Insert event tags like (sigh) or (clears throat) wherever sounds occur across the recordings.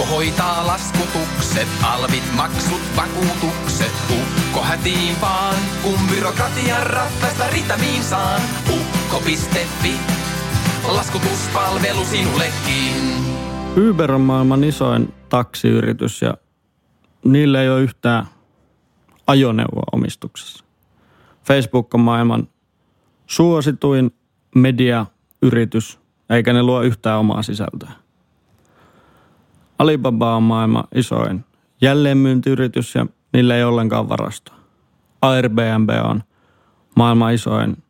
Ukko hoitaa laskutukset, alvit, maksut, vakuutukset. Ukko hätiin vaan, kun byrokratian ratkaista ritamiin saan. Ukko.fi, laskutuspalvelu sinullekin. Uber on maailman isoin taksiyritys ja niillä ei ole yhtään ajoneuvoa omistuksessa. Facebook on maailman suosituin mediayritys, eikä ne luo yhtään omaa sisältöä. Alibaba on maailman isoin jälleenmyyntiyritys ja niillä ei ollenkaan varastoa. Airbnb on maailman isoin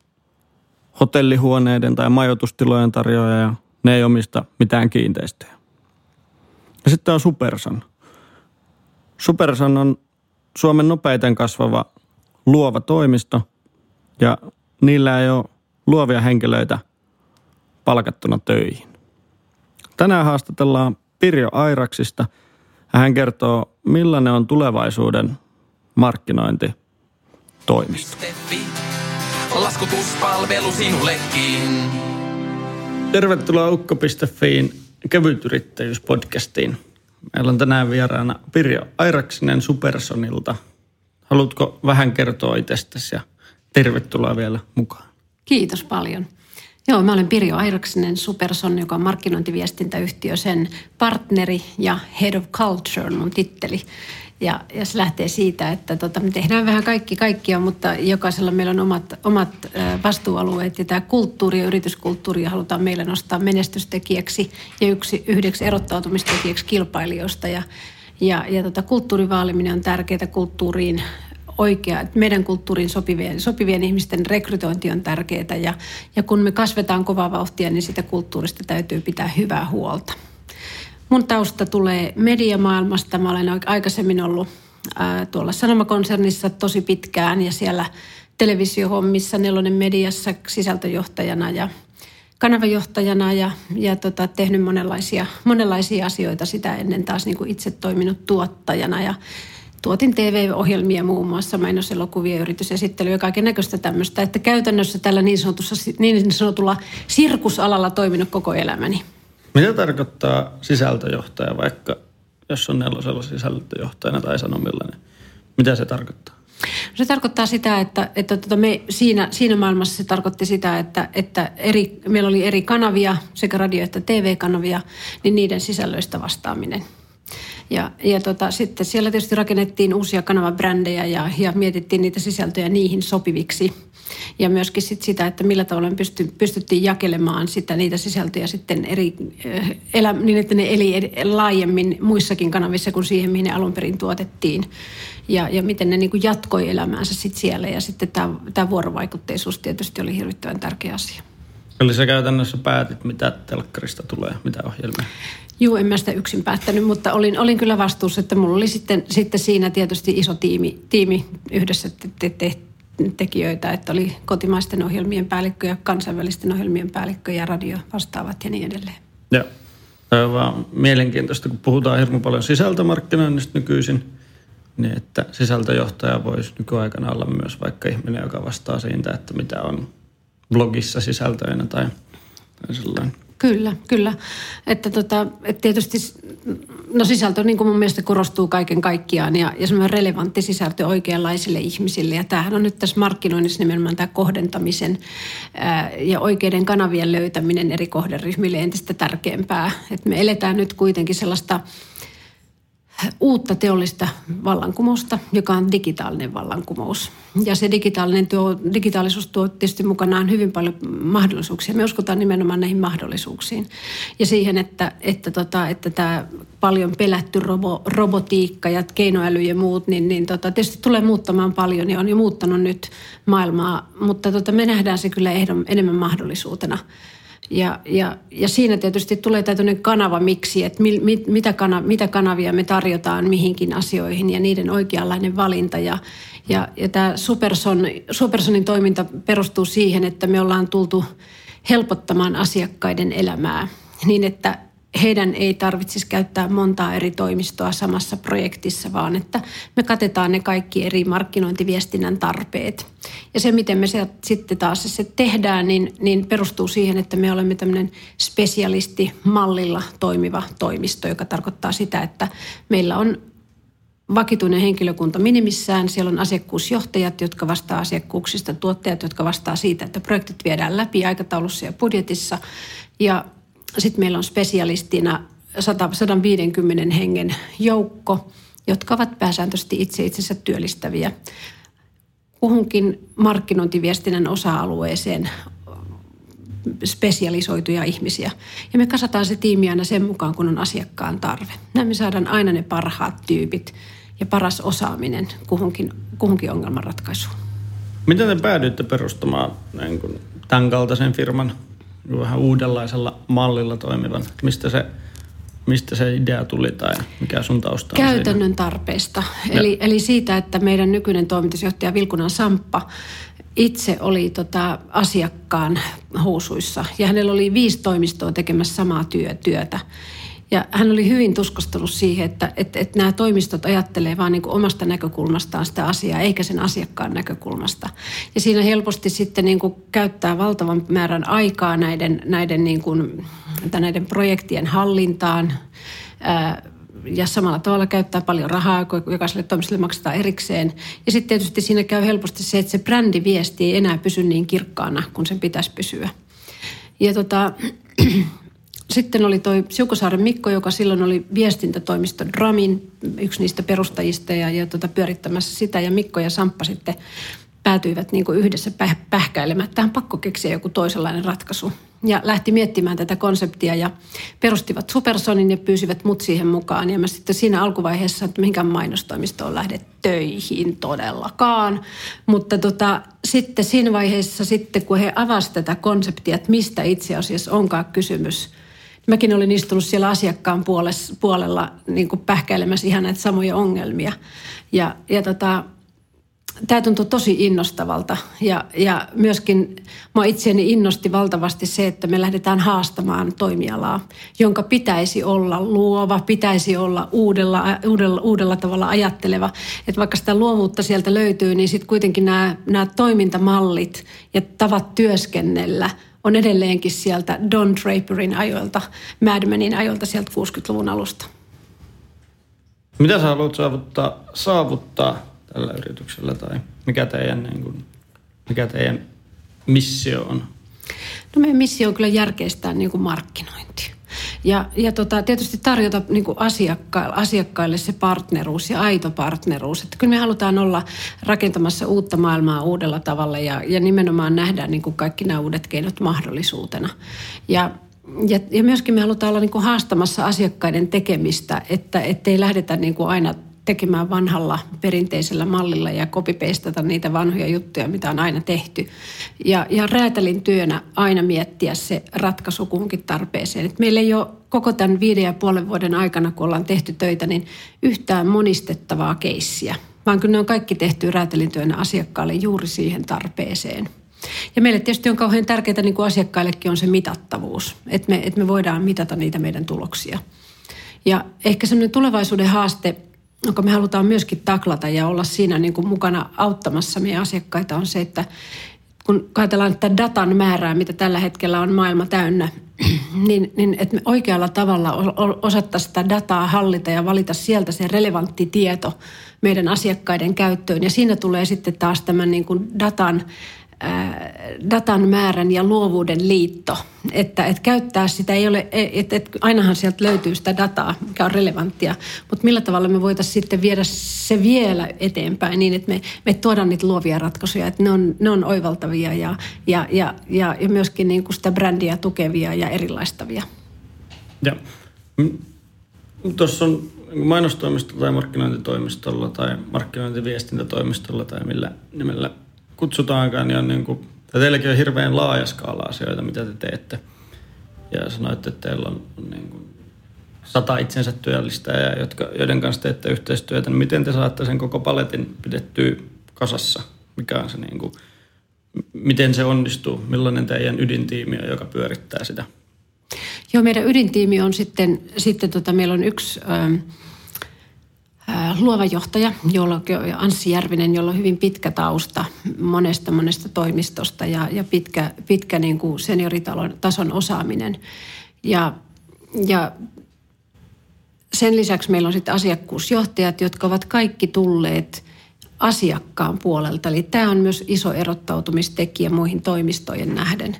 hotellihuoneiden tai majoitustilojen tarjoaja ja ne ei omista mitään kiinteistöjä. Ja sitten on Supersan. Supersan on Suomen nopeiten kasvava luova toimisto ja niillä ei ole luovia henkilöitä palkattuna töihin. Tänään haastatellaan Pirjo Airaksista. Hän kertoo, millainen on tulevaisuuden markkinointi toimisto. Laskutuspalvelu sinullekin. Tervetuloa Ukko.fiin kevytyrittäjyyspodcastiin. Meillä on tänään vieraana Pirjo Airaksinen Supersonilta. Haluatko vähän kertoa itsestäsi ja tervetuloa vielä mukaan? Kiitos paljon. Joo, mä olen Pirjo Airaksinen Superson, joka on markkinointiviestintäyhtiö, sen partneri ja Head of Culture on titteli. Ja, ja se lähtee siitä, että tota, me tehdään vähän kaikki kaikkia, mutta jokaisella meillä on omat, omat vastuualueet. Ja tämä kulttuuri ja yrityskulttuuri halutaan meille nostaa menestystekijäksi ja yksi, yhdeksi erottautumistekijäksi kilpailijoista. Ja, ja, ja tota, kulttuurin vaaliminen on tärkeää kulttuuriin oikea, että meidän kulttuuriin sopivien, sopivien ihmisten rekrytointi on tärkeää ja, ja kun me kasvetaan kovaa vauhtia, niin sitä kulttuurista täytyy pitää hyvää huolta. Mun tausta tulee mediamaailmasta. Mä olen aikaisemmin ollut ää, tuolla Sanomakonsernissa tosi pitkään ja siellä televisiohommissa Nelonen mediassa sisältöjohtajana ja kanavajohtajana ja, ja tota, tehnyt monenlaisia, monenlaisia asioita sitä ennen taas niin kuin itse toiminut tuottajana ja tuotin TV-ohjelmia muun muassa, mainoselokuvia, yritysesittelyä ja kaiken näköistä tämmöistä. Että käytännössä tällä niin, sanotussa, niin sanotulla sirkusalalla toiminut koko elämäni. Mitä tarkoittaa sisältöjohtaja, vaikka jos on nelosella sisältöjohtajana tai sanomilla, niin mitä se tarkoittaa? Se tarkoittaa sitä, että, että tota me siinä, siinä maailmassa se tarkoitti sitä, että, että eri, meillä oli eri kanavia, sekä radio- että TV-kanavia, niin niiden sisällöistä vastaaminen – ja, ja tota, sitten siellä tietysti rakennettiin uusia kanavabrändejä ja, ja mietittiin niitä sisältöjä niihin sopiviksi. Ja myöskin sit sitä, että millä tavalla pysty, pystyttiin jakelemaan sitä, niitä sisältöjä sitten eri, eh, elä, niin, että ne eli laajemmin muissakin kanavissa kuin siihen, mihin ne alun perin tuotettiin. Ja, ja miten ne niin kuin jatkoi elämäänsä sit siellä. Ja sitten tämä, tämä vuorovaikutteisuus tietysti oli hirvittävän tärkeä asia. Eli sä käytännössä päätit, mitä telkkarista tulee, mitä ohjelmia? Joo, en mä sitä yksin päättänyt, mutta olin, olin kyllä vastuussa, että mulla oli sitten, sitten siinä tietysti iso tiimi, tiimi yhdessä te, te, tekijöitä, että oli kotimaisten ohjelmien päällikkö ja kansainvälisten ohjelmien päällikkö ja radio vastaavat ja niin edelleen. Joo. Tämä on vaan mielenkiintoista, kun puhutaan hirveän paljon sisältömarkkinoinnista nykyisin, niin että sisältöjohtaja voisi nykyaikana olla myös vaikka ihminen, joka vastaa siitä, että mitä on blogissa sisältöinä tai, tai sellainen. Kyllä, kyllä. Että tota, et tietysti no sisältö niin kuin mun mielestä korostuu kaiken kaikkiaan ja, ja semmoinen relevantti sisältö oikeanlaisille ihmisille. Ja tämähän on nyt tässä markkinoinnissa nimenomaan tämä kohdentamisen ää, ja oikeiden kanavien löytäminen eri kohderyhmille entistä tärkeämpää. Et me eletään nyt kuitenkin sellaista uutta teollista vallankumousta, joka on digitaalinen vallankumous. Ja se digitaalinen tuo, digitaalisuus tuo tietysti mukanaan hyvin paljon mahdollisuuksia. Me uskotaan nimenomaan näihin mahdollisuuksiin. Ja siihen, että, että, tota, että tämä paljon pelätty robo, robotiikka ja keinoäly ja muut, niin, niin tota, tietysti tulee muuttamaan paljon ja on jo muuttanut nyt maailmaa. Mutta tota, me nähdään se kyllä ehdon, enemmän mahdollisuutena – ja, ja, ja siinä tietysti tulee tämmöinen kanava miksi, että mi, mit, mitä, kana, mitä kanavia me tarjotaan mihinkin asioihin ja niiden oikeanlainen valinta. Ja, ja, ja tämä Superson, Supersonin toiminta perustuu siihen, että me ollaan tultu helpottamaan asiakkaiden elämää niin, että heidän ei tarvitsisi käyttää montaa eri toimistoa samassa projektissa, vaan että me katetaan ne kaikki eri markkinointiviestinnän tarpeet. Ja se, miten me se sitten taas se tehdään, niin, niin perustuu siihen, että me olemme tämmöinen spesialistimallilla toimiva toimisto, joka tarkoittaa sitä, että meillä on vakituinen henkilökunta minimissään. Siellä on asiakkuusjohtajat, jotka vastaa asiakkuuksista, tuottajat, jotka vastaa siitä, että projektit viedään läpi aikataulussa ja budjetissa. Ja sitten meillä on spesialistina 150 hengen joukko, jotka ovat pääsääntöisesti itse itsensä työllistäviä kuhunkin markkinointiviestinnän osa-alueeseen spesialisoituja ihmisiä. Ja me kasataan se tiimi aina sen mukaan, kun on asiakkaan tarve. Näin me saadaan aina ne parhaat tyypit ja paras osaaminen kuhunkin, kuhunkin ongelmanratkaisuun. Miten te päädyitte perustamaan niin kuin tämän kaltaisen firman vähän uudenlaisella mallilla toimivan? Mistä se, mistä se idea tuli tai mikä sun tausta on Käytännön siinä? tarpeesta. Eli, eli siitä, että meidän nykyinen toimitusjohtaja Vilkunan Samppa itse oli tota asiakkaan housuissa ja hänellä oli viisi toimistoa tekemässä samaa työ, työtä. Ja hän oli hyvin tuskastunut siihen, että, että, että nämä toimistot ajattelee vain niin omasta näkökulmastaan sitä asiaa, eikä sen asiakkaan näkökulmasta. Ja siinä helposti sitten niin kuin käyttää valtavan määrän aikaa näiden, näiden, niin kuin, näiden projektien hallintaan, ja samalla tavalla käyttää paljon rahaa, kun jokaiselle toimistolle maksetaan erikseen. Ja sitten tietysti siinä käy helposti se, että se brändiviesti ei enää pysy niin kirkkaana kuin sen pitäisi pysyä. Ja tota, sitten oli toi Siukosaaren Mikko, joka silloin oli viestintätoimisto Dramin, yksi niistä perustajista ja, ja tota, pyörittämässä sitä. Ja Mikko ja Samppa sitten päätyivät niin kuin yhdessä pähkäilemään, että tähän pakko keksiä joku toisenlainen ratkaisu. Ja lähti miettimään tätä konseptia ja perustivat Supersonin ja pyysivät mut siihen mukaan. Ja mä sitten siinä alkuvaiheessa, että mihinkään mainostoimistoon lähde töihin todellakaan. Mutta tota, sitten siinä vaiheessa sitten, kun he avasivat tätä konseptia, että mistä itse asiassa onkaan kysymys – mäkin olin istunut siellä asiakkaan puolella, puolella niin kuin pähkäilemässä ihan näitä samoja ongelmia. Ja, ja tota, tämä tuntui tosi innostavalta ja, ja myöskin mä itseäni innosti valtavasti se, että me lähdetään haastamaan toimialaa, jonka pitäisi olla luova, pitäisi olla uudella, uudella, uudella tavalla ajatteleva. Että vaikka sitä luovuutta sieltä löytyy, niin sitten kuitenkin nämä, nämä toimintamallit ja tavat työskennellä – on edelleenkin sieltä Don Draperin ajoilta, Mad Menin ajoilta sieltä 60-luvun alusta. Mitä sä haluat saavuttaa, saavuttaa tällä yrityksellä tai mikä teidän, niin kuin, mikä teidän missio on? No meidän missio on kyllä järkeistää niin kuin markkinointi. Ja, ja tota, tietysti tarjota niin kuin asiakka- asiakkaille se partneruus ja aito partneruus. Että kyllä me halutaan olla rakentamassa uutta maailmaa uudella tavalla ja, ja nimenomaan nähdä niin kaikki nämä uudet keinot mahdollisuutena. Ja ja, ja myöskin me halutaan olla niin haastamassa asiakkaiden tekemistä, että ei lähdetä niin aina tekemään vanhalla perinteisellä mallilla ja kopipeistata niitä vanhoja juttuja, mitä on aina tehty. Ja, ja räätälin työnä aina miettiä se ratkaisu kuhunkin tarpeeseen. Et meillä ei ole koko tämän viiden ja puolen vuoden aikana, kun ollaan tehty töitä, niin yhtään monistettavaa keissiä, vaan kyllä ne on kaikki tehty räätälin työnä asiakkaalle juuri siihen tarpeeseen. Ja meille tietysti on kauhean tärkeää, niin kuin asiakkaillekin on se mitattavuus, että me, että me voidaan mitata niitä meidän tuloksia. Ja ehkä semmoinen tulevaisuuden haaste – jonka me halutaan myöskin taklata ja olla siinä niin kuin mukana auttamassa meidän asiakkaita, on se, että kun ajatellaan että datan määrää, mitä tällä hetkellä on maailma täynnä, (clears throat) niin, niin että me oikealla tavalla osattaisiin sitä dataa hallita ja valita sieltä se relevantti tieto meidän asiakkaiden käyttöön. Ja siinä tulee sitten taas tämän niin kuin datan datan määrän ja luovuuden liitto. Että, että käyttää sitä ei ole, että, että ainahan sieltä löytyy sitä dataa, mikä on relevanttia, mutta millä tavalla me voitaisiin sitten viedä se vielä eteenpäin niin, että me, me tuodaan niitä luovia ratkaisuja, että ne on, ne on oivaltavia ja, ja, ja, ja, ja myöskin niin kuin sitä brändiä tukevia ja erilaistavia. Ja tuossa on mainostoimistolla tai markkinointitoimistolla tai markkinointiviestintätoimistolla tai millä nimellä kutsutaankaan, niin on niin kuin, teilläkin on hirveän laaja skaala asioita, mitä te teette. Ja sanoitte, että teillä on, niin kuin sata itsensä työllistäjää, jotka, joiden kanssa teette yhteistyötä. Niin miten te saatte sen koko paletin pidettyä kasassa? Mikä on se niin kuin, miten se onnistuu? Millainen teidän ydintiimi on, joka pyörittää sitä? Joo, meidän ydintiimi on sitten, sitten tota, meillä on yksi... Ö, luova johtaja, jolla, Anssi Järvinen, jolla on hyvin pitkä tausta monesta monesta toimistosta ja, ja pitkä, pitkä niin kuin senioritason osaaminen. Ja, ja sen lisäksi meillä on sitten asiakkuusjohtajat, jotka ovat kaikki tulleet asiakkaan puolelta. Eli tämä on myös iso erottautumistekijä muihin toimistojen nähden.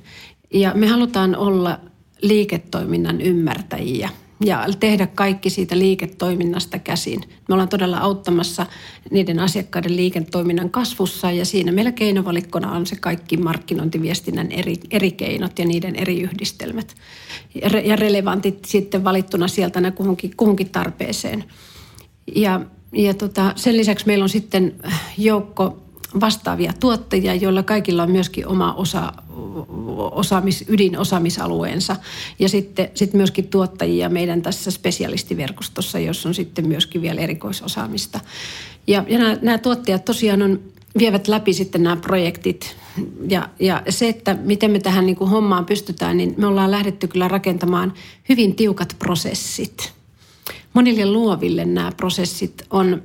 Ja me halutaan olla liiketoiminnan ymmärtäjiä ja tehdä kaikki siitä liiketoiminnasta käsin. Me ollaan todella auttamassa niiden asiakkaiden liiketoiminnan kasvussa ja siinä meillä keinovalikkona on se kaikki markkinointiviestinnän eri, eri keinot ja niiden eri yhdistelmät. Ja relevantit sitten valittuna sieltä kuhunkin, kuhunkin tarpeeseen. Ja, ja tota, sen lisäksi meillä on sitten joukko vastaavia tuottajia, joilla kaikilla on myöskin oma osa, osaamis, ydinosaamisalueensa. Ja sitten sit myöskin tuottajia meidän tässä spesialistiverkostossa, jossa on sitten myöskin vielä erikoisosaamista. Ja, ja nämä, nämä tuottajat tosiaan on, vievät läpi sitten nämä projektit. Ja, ja se, että miten me tähän niin kuin hommaan pystytään, niin me ollaan lähdetty kyllä rakentamaan hyvin tiukat prosessit. Monille luoville nämä prosessit on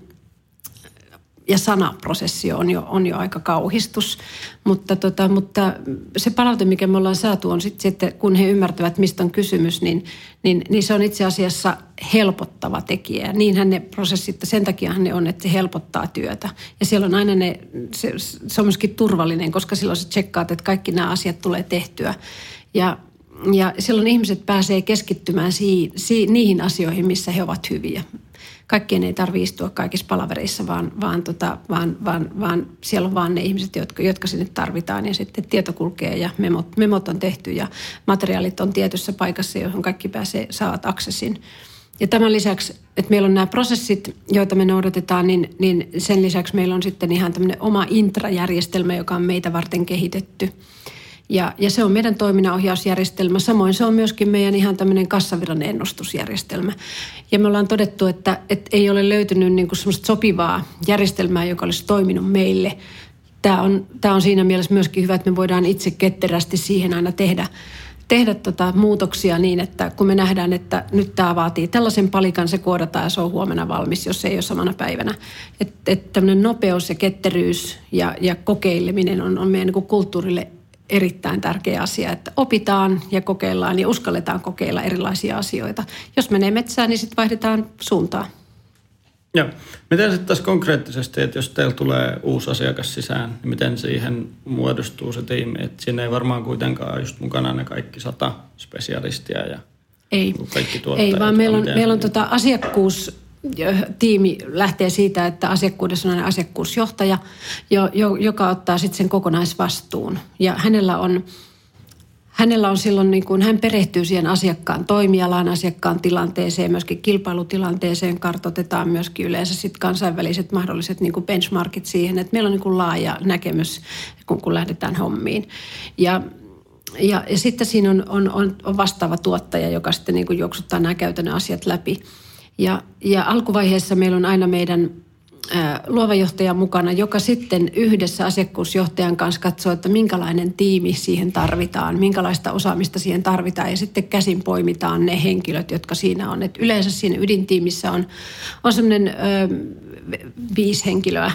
ja sanaprosessi on jo, on jo aika kauhistus. Mutta, tota, mutta se palaute, mikä me ollaan saatu, on sitten, että kun he ymmärtävät, mistä on kysymys, niin, niin, niin se on itse asiassa helpottava tekijä. Niinhän ne prosessit, sen takiahan ne on, että se helpottaa työtä. Ja siellä on aina ne, se, se on myöskin turvallinen, koska silloin se tsekkaat, että kaikki nämä asiat tulee tehtyä. Ja, ja silloin ihmiset pääsee keskittymään si, si, niihin asioihin, missä he ovat hyviä kaikkien ei tarvitse istua kaikissa palavereissa, vaan, vaan, tota, vaan, vaan, vaan siellä on vaan ne ihmiset, jotka, jotka sinne tarvitaan. Ja sitten tieto kulkee ja memot, memot on tehty ja materiaalit on tietyssä paikassa, johon kaikki pääsee, saavat aksessin. Ja tämän lisäksi, että meillä on nämä prosessit, joita me noudatetaan, niin, niin sen lisäksi meillä on sitten ihan tämmöinen oma intrajärjestelmä, joka on meitä varten kehitetty – ja, ja se on meidän toiminnanohjausjärjestelmä. Samoin se on myöskin meidän ihan tämmöinen kassavirran ennustusjärjestelmä. Ja me ollaan todettu, että, että ei ole löytynyt niin kuin semmoista sopivaa järjestelmää, joka olisi toiminut meille. Tämä on, tämä on siinä mielessä myöskin hyvä, että me voidaan itse ketterästi siihen aina tehdä, tehdä tota muutoksia niin, että kun me nähdään, että nyt tämä vaatii tällaisen palikan, se koodataan ja se on huomenna valmis, jos se ei ole samana päivänä. Että et tämmöinen nopeus ja ketteryys ja, ja kokeileminen on, on meidän niin kulttuurille erittäin tärkeä asia, että opitaan ja kokeillaan ja uskalletaan kokeilla erilaisia asioita. Jos menee metsään, niin sitten vaihdetaan suuntaa. Joo. Miten sitten tässä konkreettisesti, että jos teillä tulee uusi asiakas sisään, niin miten siihen muodostuu se tiimi? Että siinä ei varmaan kuitenkaan ole just mukana ne kaikki sata spesialistia ja ei. kaikki tuottajat. Ei, vaan meillä on, meillä on tota asiakkuus tiimi lähtee siitä, että asiakkuudessa on asiakkuusjohtaja, joka ottaa sitten sen kokonaisvastuun. Ja hänellä on, hänellä on silloin, niin kuin, hän perehtyy siihen asiakkaan toimialaan, asiakkaan tilanteeseen, myöskin kilpailutilanteeseen, kartotetaan myöskin yleensä sit kansainväliset mahdolliset niin kuin benchmarkit siihen, että meillä on niin kuin laaja näkemys, kun, kun lähdetään hommiin. Ja ja, ja sitten siinä on, on, on, on vastaava tuottaja, joka sitten niin kuin juoksuttaa nämä käytännön asiat läpi. Ja, ja alkuvaiheessa meillä on aina meidän luova johtaja mukana, joka sitten yhdessä asiakkuusjohtajan kanssa katsoo, että minkälainen tiimi siihen tarvitaan, minkälaista osaamista siihen tarvitaan ja sitten käsin poimitaan ne henkilöt, jotka siinä on. Et yleensä siinä ydintiimissä on, on semmoinen viisi henkilöä,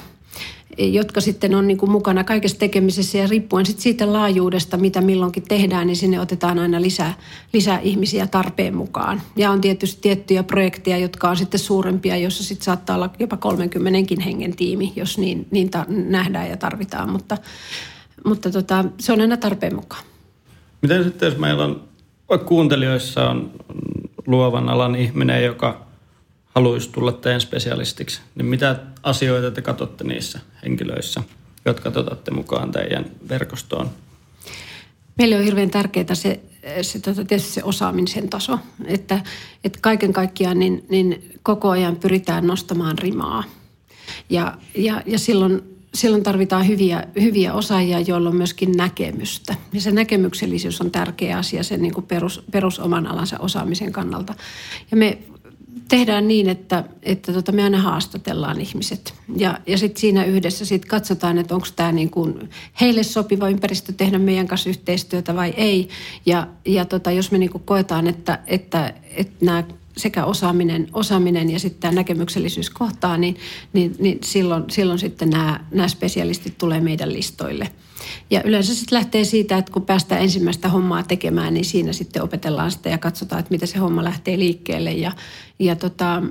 jotka sitten on niin kuin mukana kaikessa tekemisessä ja riippuen sitten siitä laajuudesta, mitä milloinkin tehdään, niin sinne otetaan aina lisää, lisää ihmisiä tarpeen mukaan. Ja on tietysti tiettyjä projekteja, jotka on sitten suurempia, jossa sitten saattaa olla jopa 30 hengen tiimi, jos niin, niin ta- nähdään ja tarvitaan, mutta, mutta tota, se on aina tarpeen mukaan. Miten sitten, jos meillä on, kuuntelijoissa on luovan alan ihminen, joka haluaisi tulla teidän spesialistiksi, niin mitä asioita te katsotte niissä henkilöissä, jotka otatte mukaan teidän verkostoon? Meille on hirveän tärkeää se, se, tota, tietysti se osaamisen taso, että, että kaiken kaikkiaan niin, niin koko ajan pyritään nostamaan rimaa. Ja, ja, ja silloin, silloin tarvitaan hyviä, hyviä osaajia, joilla on myöskin näkemystä. Ja se näkemyksellisyys on tärkeä asia sen niin kuin perus, alansa osaamisen kannalta. Ja me tehdään niin, että, että tota, me aina haastatellaan ihmiset. Ja, ja sitten siinä yhdessä sit katsotaan, että onko tämä niin heille sopiva ympäristö tehdä meidän kanssa yhteistyötä vai ei. Ja, ja tota, jos me niin kuin koetaan, että, että, että nämä sekä osaaminen, osaaminen ja sitten tämä näkemyksellisyys kohtaa, niin, niin, niin silloin, silloin sitten nämä, nämä spesialistit tulee meidän listoille. Ja yleensä sitten lähtee siitä, että kun päästään ensimmäistä hommaa tekemään, niin siinä sitten opetellaan sitä ja katsotaan, että miten se homma lähtee liikkeelle. Ja, ja tota,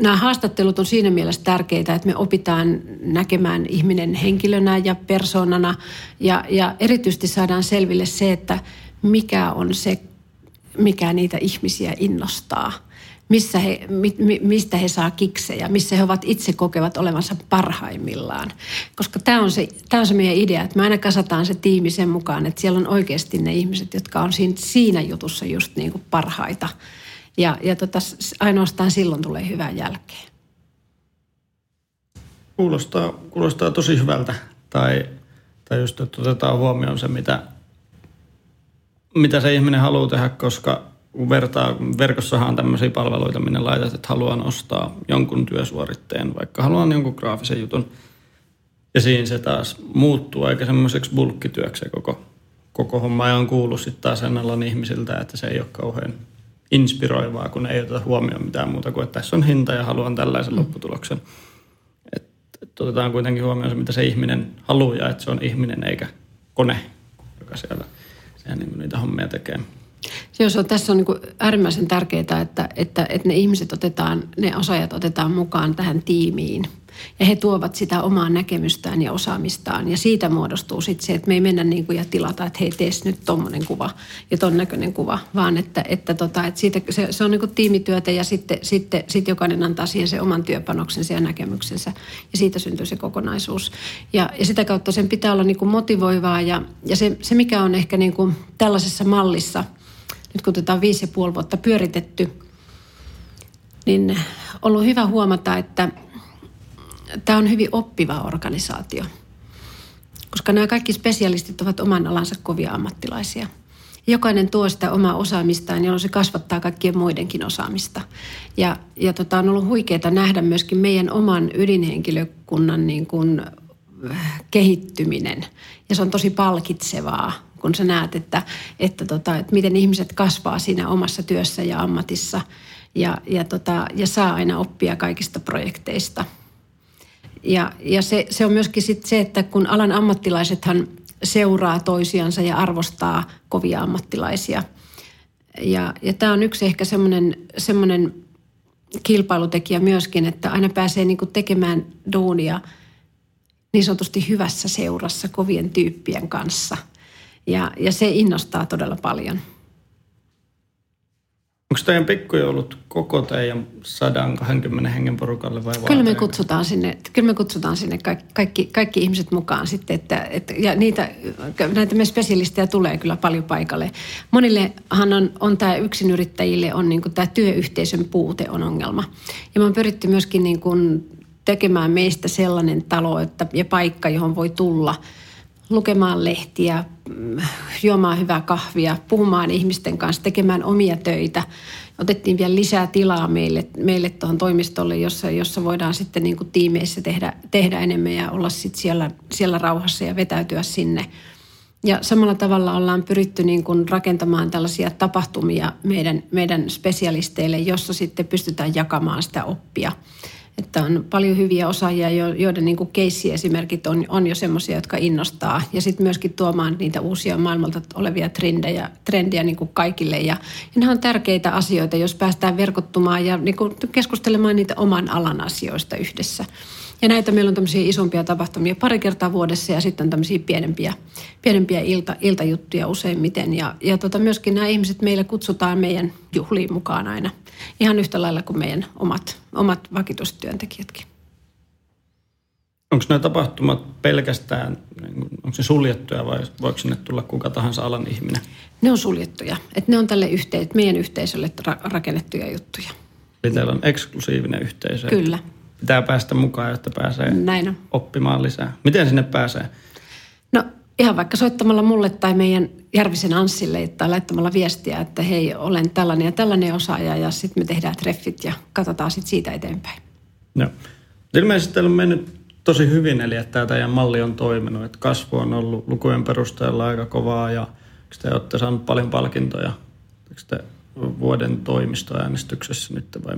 nämä haastattelut on siinä mielessä tärkeitä, että me opitaan näkemään ihminen henkilönä ja persoonana ja, ja erityisesti saadaan selville se, että mikä on se mikä niitä ihmisiä innostaa. Missä he, mi, mistä he saa kiksejä, missä he ovat itse kokevat olevansa parhaimmillaan. Koska tämä on, se, tämä on se meidän idea, että me aina kasataan se tiimi sen mukaan, että siellä on oikeasti ne ihmiset, jotka on siinä, siinä jutussa just niin kuin parhaita. Ja, ja tota, ainoastaan silloin tulee hyvää jälkeen. Kuulostaa, kuulostaa tosi hyvältä. Tai, tai just, että otetaan huomioon se, mitä mitä se ihminen haluaa tehdä, koska vertaa, verkossahan on tämmöisiä palveluita, minne laitat, että haluan ostaa jonkun työsuoritteen, vaikka haluan jonkun graafisen jutun. Ja siinä se taas muuttuu aika semmoiseksi bulkkityöksi koko, koko homma. Ja on kuullut sitten taas alan ihmisiltä, että se ei ole kauhean inspiroivaa, kun ei oteta huomioon mitään muuta kuin, että tässä on hinta ja haluan tällaisen mm. lopputuloksen. Et, et otetaan kuitenkin huomioon se, mitä se ihminen haluaa ja että se on ihminen eikä kone, joka siellä – ja niin kuin niitä hommia tekee. Joo, se on, tässä on niin äärimmäisen tärkeää, että, että, että ne ihmiset otetaan, ne osaajat otetaan mukaan tähän tiimiin. Ja he tuovat sitä omaa näkemystään ja osaamistaan. Ja siitä muodostuu sitten se, että me ei mennä niin kuin ja tilata, että hei, tees nyt tuommoinen kuva ja ton näköinen kuva. Vaan että, että, tota, että siitä, se, se on niin kuin tiimityötä ja sitten, sitten sit jokainen antaa siihen se oman työpanoksensa ja näkemyksensä. Ja siitä syntyy se kokonaisuus. Ja, ja sitä kautta sen pitää olla niin kuin motivoivaa. Ja, ja se, se, mikä on ehkä niin kuin tällaisessa mallissa, nyt kun tätä on viisi ja puoli vuotta pyöritetty, niin ollut hyvä huomata, että – tämä on hyvin oppiva organisaatio, koska nämä kaikki spesialistit ovat oman alansa kovia ammattilaisia. Jokainen tuo sitä omaa osaamistaan, jolloin se kasvattaa kaikkien muidenkin osaamista. Ja, ja tota, on ollut huikeaa nähdä myöskin meidän oman ydinhenkilökunnan niin kuin, äh, kehittyminen. Ja se on tosi palkitsevaa, kun sä näet, että, että, tota, että miten ihmiset kasvaa siinä omassa työssä ja ammatissa ja, ja, tota, ja saa aina oppia kaikista projekteista – ja, ja se, se on myöskin sit se, että kun alan ammattilaisethan seuraa toisiansa ja arvostaa kovia ammattilaisia. Ja, ja tämä on yksi ehkä semmoinen, semmoinen kilpailutekijä myöskin, että aina pääsee niinku tekemään duunia niin sanotusti hyvässä seurassa kovien tyyppien kanssa. Ja, ja se innostaa todella paljon. Onko teidän pikkujoulut koko teidän 120 hengen porukalle vai Kyllä me kutsutaan sinne, kyllä me kutsutaan sinne kaikki, kaikki, kaikki ihmiset mukaan sitten. Että, että, ja niitä, näitä me spesialisteja tulee kyllä paljon paikalle. Monillehan on, on tämä yksinyrittäjille on niin tämä työyhteisön puute on ongelma. Ja me on pyritty myöskin niin kuin tekemään meistä sellainen talo että, ja paikka, johon voi tulla – lukemaan lehtiä, juomaan hyvää kahvia, puhumaan ihmisten kanssa, tekemään omia töitä. Otettiin vielä lisää tilaa meille, meille tuohon toimistolle, jossa, jossa voidaan sitten niin kuin tiimeissä tehdä, tehdä enemmän ja olla sitten siellä, siellä rauhassa ja vetäytyä sinne. Ja samalla tavalla ollaan pyritty niin kuin rakentamaan tällaisia tapahtumia meidän, meidän spesialisteille, jossa sitten pystytään jakamaan sitä oppia että on paljon hyviä osaajia, joiden niin keissiesimerkit on, on jo semmoisia, jotka innostaa. Ja sitten myöskin tuomaan niitä uusia maailmalta olevia trendejä, trendejä niin kuin kaikille. Ja, ja nämä on tärkeitä asioita, jos päästään verkottumaan ja niin kuin keskustelemaan niitä oman alan asioista yhdessä. Ja näitä meillä on tämmöisiä isompia tapahtumia pari kertaa vuodessa ja sitten on tämmöisiä pienempiä, pienempiä ilta, iltajuttuja useimmiten. Ja, ja tota, myöskin nämä ihmiset meille kutsutaan meidän juhliin mukaan aina ihan yhtä lailla kuin meidän omat, omat vakitustyöntekijätkin. Onko nämä tapahtumat pelkästään, onko se suljettuja vai voiko sinne tulla kuka tahansa alan ihminen? Ne on suljettuja. Et ne on tälle yhteen, meidän yhteisölle ra- rakennettuja juttuja. Eli teillä on eksklusiivinen yhteisö. Kyllä pitää päästä mukaan, jotta pääsee Näin on. oppimaan lisää. Miten sinne pääsee? No ihan vaikka soittamalla mulle tai meidän Järvisen Anssille tai laittamalla viestiä, että hei, olen tällainen ja tällainen osaaja ja sitten me tehdään treffit ja katsotaan sitten siitä eteenpäin. Joo. Ilmeisesti teillä on mennyt tosi hyvin, eli että tämä teidän malli on toiminut, että kasvu on ollut lukujen perusteella aika kovaa ja te olette saaneet paljon palkintoja? Eikö te vuoden toimistoäänestyksessä nyt vai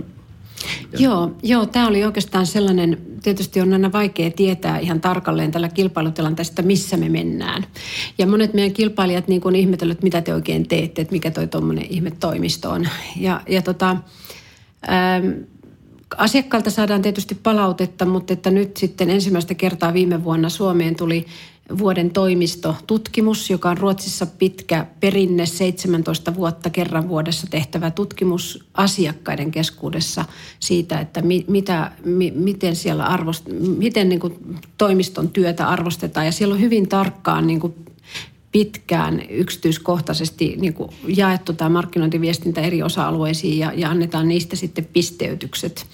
Joo, joo, tämä oli oikeastaan sellainen, tietysti on aina vaikea tietää ihan tarkalleen tällä kilpailutilanteesta, missä me mennään. Ja monet meidän kilpailijat niin kuin ihmetellyt, mitä te oikein teette, että mikä toi tuommoinen ihme toimisto on. Ja, ja tota, ähm, asiakkailta saadaan tietysti palautetta, mutta että nyt sitten ensimmäistä kertaa viime vuonna Suomeen tuli vuoden toimistotutkimus, joka on Ruotsissa pitkä perinne, 17 vuotta kerran vuodessa tehtävä tutkimus asiakkaiden keskuudessa siitä, että mi, mitä, mi, miten siellä arvost, miten niin kuin toimiston työtä arvostetaan. Ja siellä on hyvin tarkkaan niin kuin pitkään yksityiskohtaisesti niin kuin jaettu tämä markkinointiviestintä eri osa-alueisiin ja, ja annetaan niistä sitten pisteytykset.